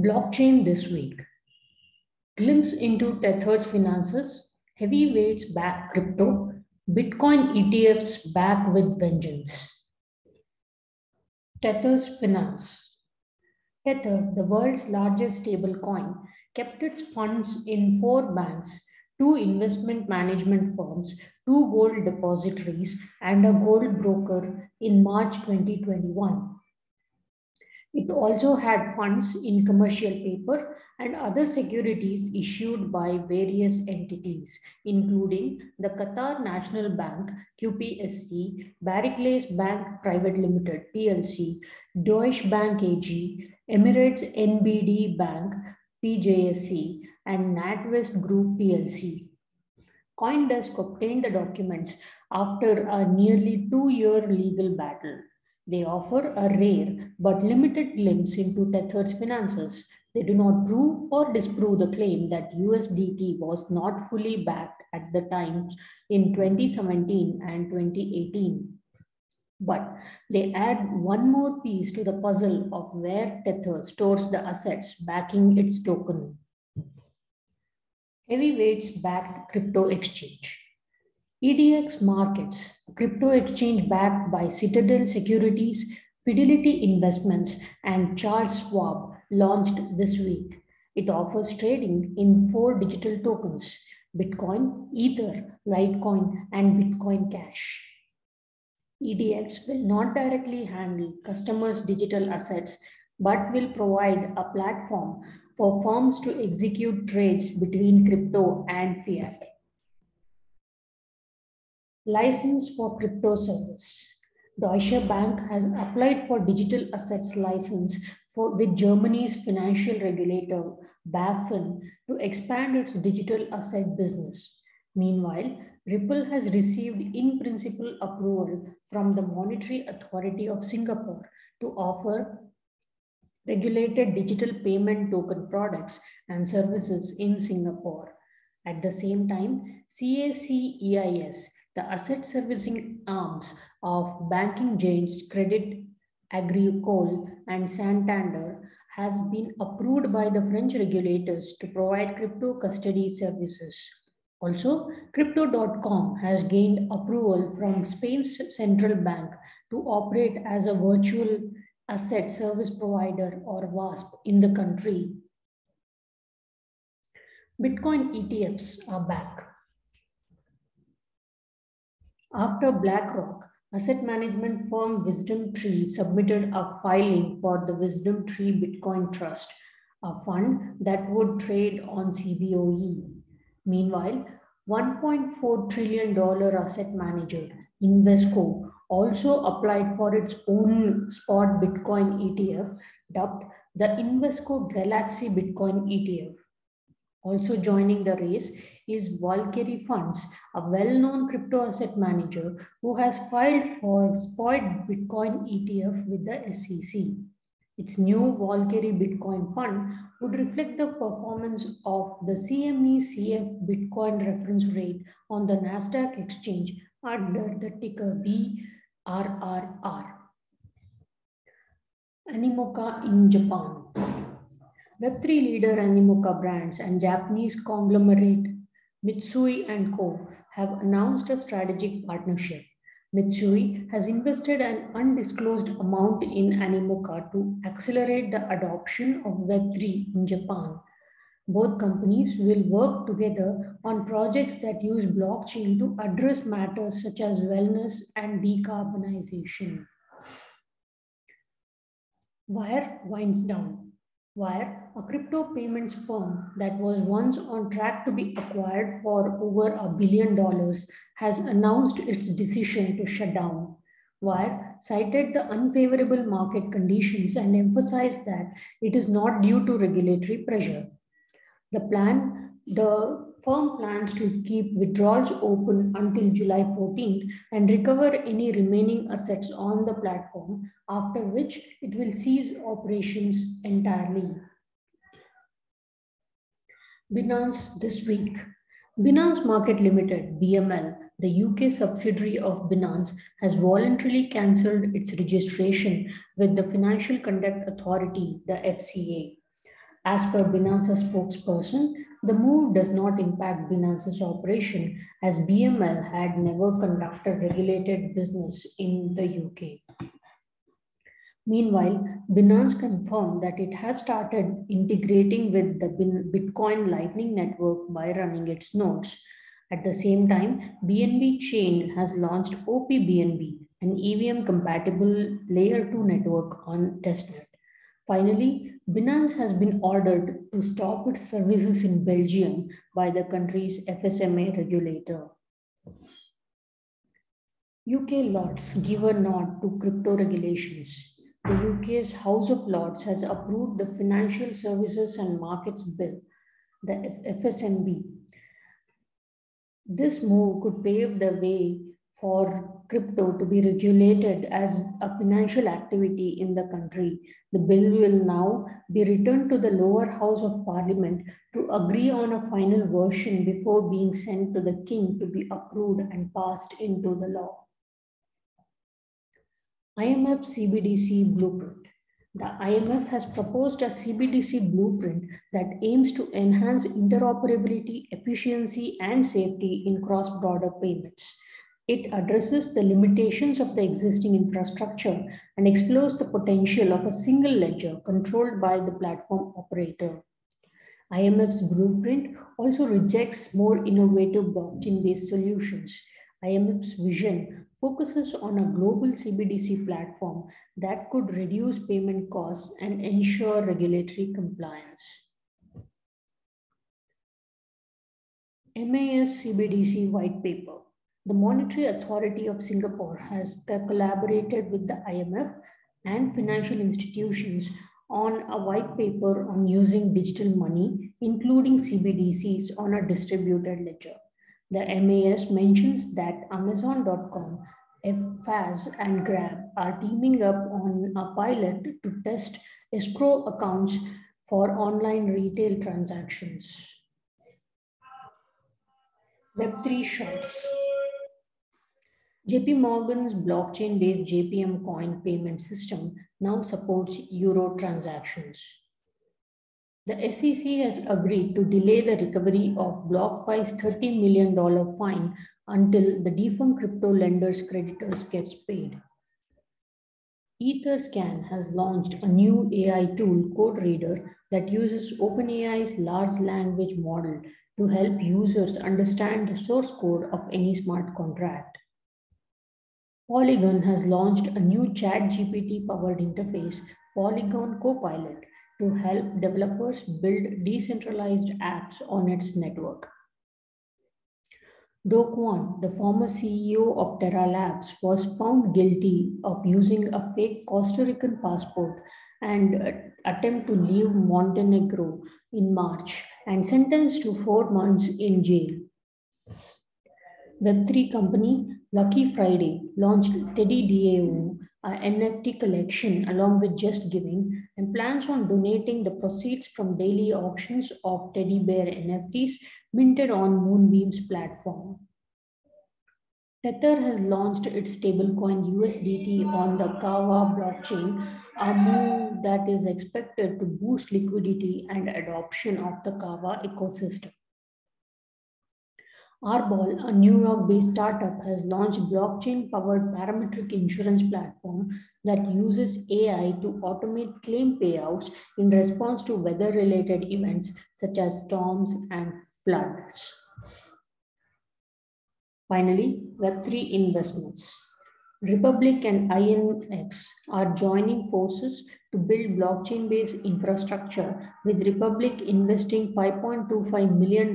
Blockchain this week. Glimpse into Tether's finances, heavyweights back crypto, Bitcoin ETFs back with vengeance. Tether's finance. Tether, the world's largest stablecoin, kept its funds in four banks, two investment management firms, two gold depositories, and a gold broker in March 2021. It also had funds in commercial paper and other securities issued by various entities, including the Qatar National Bank, QPSC, Barclays Bank Private Limited, PLC, Deutsche Bank AG, Emirates NBD Bank, PJSC, and NatWest Group PLC. Coindesk obtained the documents after a nearly two-year legal battle. They offer a rare but limited glimpse into Tether's finances. They do not prove or disprove the claim that USDT was not fully backed at the times in 2017 and 2018. But they add one more piece to the puzzle of where Tether stores the assets backing its token. Heavyweights backed crypto exchange. EDX Markets, a crypto exchange backed by Citadel Securities, Fidelity Investments, and Charles Schwab, launched this week. It offers trading in four digital tokens Bitcoin, Ether, Litecoin, and Bitcoin Cash. EDX will not directly handle customers' digital assets, but will provide a platform for firms to execute trades between crypto and fiat. License for crypto service. Deutsche Bank has applied for digital assets license for, with Germany's financial regulator, BaFin, to expand its digital asset business. Meanwhile, Ripple has received in principle approval from the Monetary Authority of Singapore to offer regulated digital payment token products and services in Singapore. At the same time, CACEIS the asset servicing arms of banking giants Credit Agricole and Santander has been approved by the French regulators to provide crypto custody services. Also, Crypto.com has gained approval from Spain's central bank to operate as a virtual asset service provider or VASP in the country. Bitcoin ETFs are back. After BlackRock, asset management firm Wisdom Tree submitted a filing for the Wisdom Tree Bitcoin Trust, a fund that would trade on CBOE. Meanwhile, $1.4 trillion asset manager Invesco also applied for its own spot Bitcoin ETF dubbed the Invesco Galaxy Bitcoin ETF. Also joining the race is Valkyrie Funds, a well-known crypto asset manager who has filed for spot Bitcoin ETF with the SEC. Its new Valkyrie Bitcoin fund would reflect the performance of the CME CF Bitcoin reference rate on the NASDAQ exchange under the ticker BRRR. Animoca in Japan. Web3 leader Animoca Brands and Japanese conglomerate Mitsui & Co. have announced a strategic partnership. Mitsui has invested an undisclosed amount in Animoca to accelerate the adoption of Web3 in Japan. Both companies will work together on projects that use blockchain to address matters such as wellness and decarbonization. Wyre winds down. Wyre, a crypto payments firm that was once on track to be acquired for over a billion dollars, has announced its decision to shut down. Wyre cited the unfavorable market conditions and emphasized that it is not due to regulatory pressure. The plan, the firm plans to keep withdrawals open until July 14th and recover any remaining assets on the platform, after which it will cease operations entirely. Binance this week. Binance Market Limited, BML, the UK subsidiary of Binance, has voluntarily cancelled its registration with the Financial Conduct Authority, the FCA. As per Binance's spokesperson, the move does not impact Binance's operation as BML had never conducted regulated business in the UK. Meanwhile, Binance confirmed that it has started integrating with the Bitcoin Lightning Network by running its nodes. At the same time, BNB Chain has launched OPBNB, an EVM compatible layer 2 network on testnet. Finally, Binance has been ordered to stop its services in Belgium by the country's FSMA regulator. UK Lords give a nod to crypto regulations the UK's House of Lords has approved the Financial Services and Markets Bill, the FSMB. This move could pave the way for crypto to be regulated as a financial activity in the country. The bill will now be returned to the lower house of parliament to agree on a final version before being sent to the king to be approved and passed into the law. IMF CBDC blueprint. The IMF has proposed a CBDC blueprint that aims to enhance interoperability, efficiency, and safety in cross border payments. It addresses the limitations of the existing infrastructure and explores the potential of a single ledger controlled by the platform operator. IMF's blueprint also rejects more innovative blockchain based solutions. IMF's vision focuses on a global CBDC platform that could reduce payment costs and ensure regulatory compliance. MAS CBDC white paper. The Monetary Authority of Singapore has uh, collaborated with the IMF and financial institutions on a white paper on using digital money, including CBDCs on a distributed ledger. The MAS mentions that Amazon.com, Fazz, and Grab are teaming up on a pilot to test escrow accounts for online retail transactions. Web3 Shorts. JP Morgan's blockchain based JPM coin payment system now supports euro transactions. The SEC has agreed to delay the recovery of BlockFi's $30 million fine until the defunct crypto lender's creditors gets paid. Etherscan has launched a new AI tool, CodeReader, that uses OpenAI's large language model to help users understand the source code of any smart contract. Polygon has launched a new chat GPT powered interface, Polygon Copilot, to help developers build decentralized apps on its network. Do Kwon, the former CEO of Terra Labs, was found guilty of using a fake Costa Rican passport and attempt to leave Montenegro in March and sentenced to four months in jail. Web3 company Lucky Friday launched Teddy DAO, a NFT collection along with Just Giving, and plans on donating the proceeds from daily auctions of teddy bear NFTs minted on Moonbeam's platform. Tether has launched its stablecoin USDT on the Kava blockchain, a move that is expected to boost liquidity and adoption of the Kava ecosystem. Arbol, a New York-based startup, has launched blockchain-powered parametric insurance platform that uses AI to automate claim payouts in response to weather-related events such as storms and floods. Finally, Web3 investments. Republic and INX are joining forces to build blockchain-based infrastructure with Republic investing $5.25 million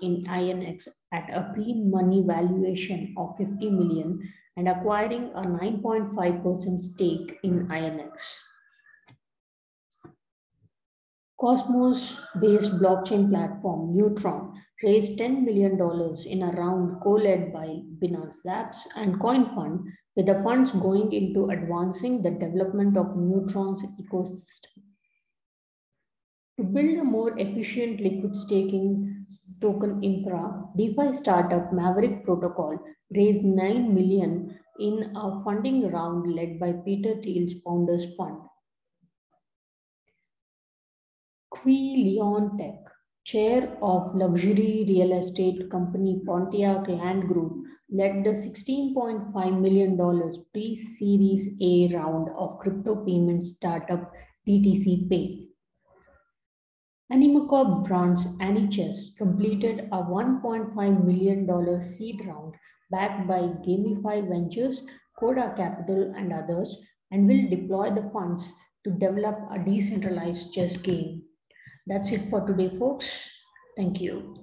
in INX at a pre-money valuation of 50 million and acquiring a 9.5% stake in INX. Cosmos-based blockchain platform Neutron raised $10 million in a round co-led by Binance Labs and CoinFund with the funds going into advancing the development of Neutron's ecosystem. To build a more efficient liquid staking token infra, DeFi startup Maverick Protocol raised 9 million in a funding round led by Peter Thiel's Founders Fund. Qui Tech, chair of luxury real estate company Pontiac Land Group, led the $16.5 million pre-series A round of crypto payment startup DTC Pay. Animoca Brands Anichess completed a $1.5 million seed round backed by Gamify Ventures, Coda Capital, and others, and will deploy the funds to develop a decentralized chess game. That's it for today, folks. Thank you.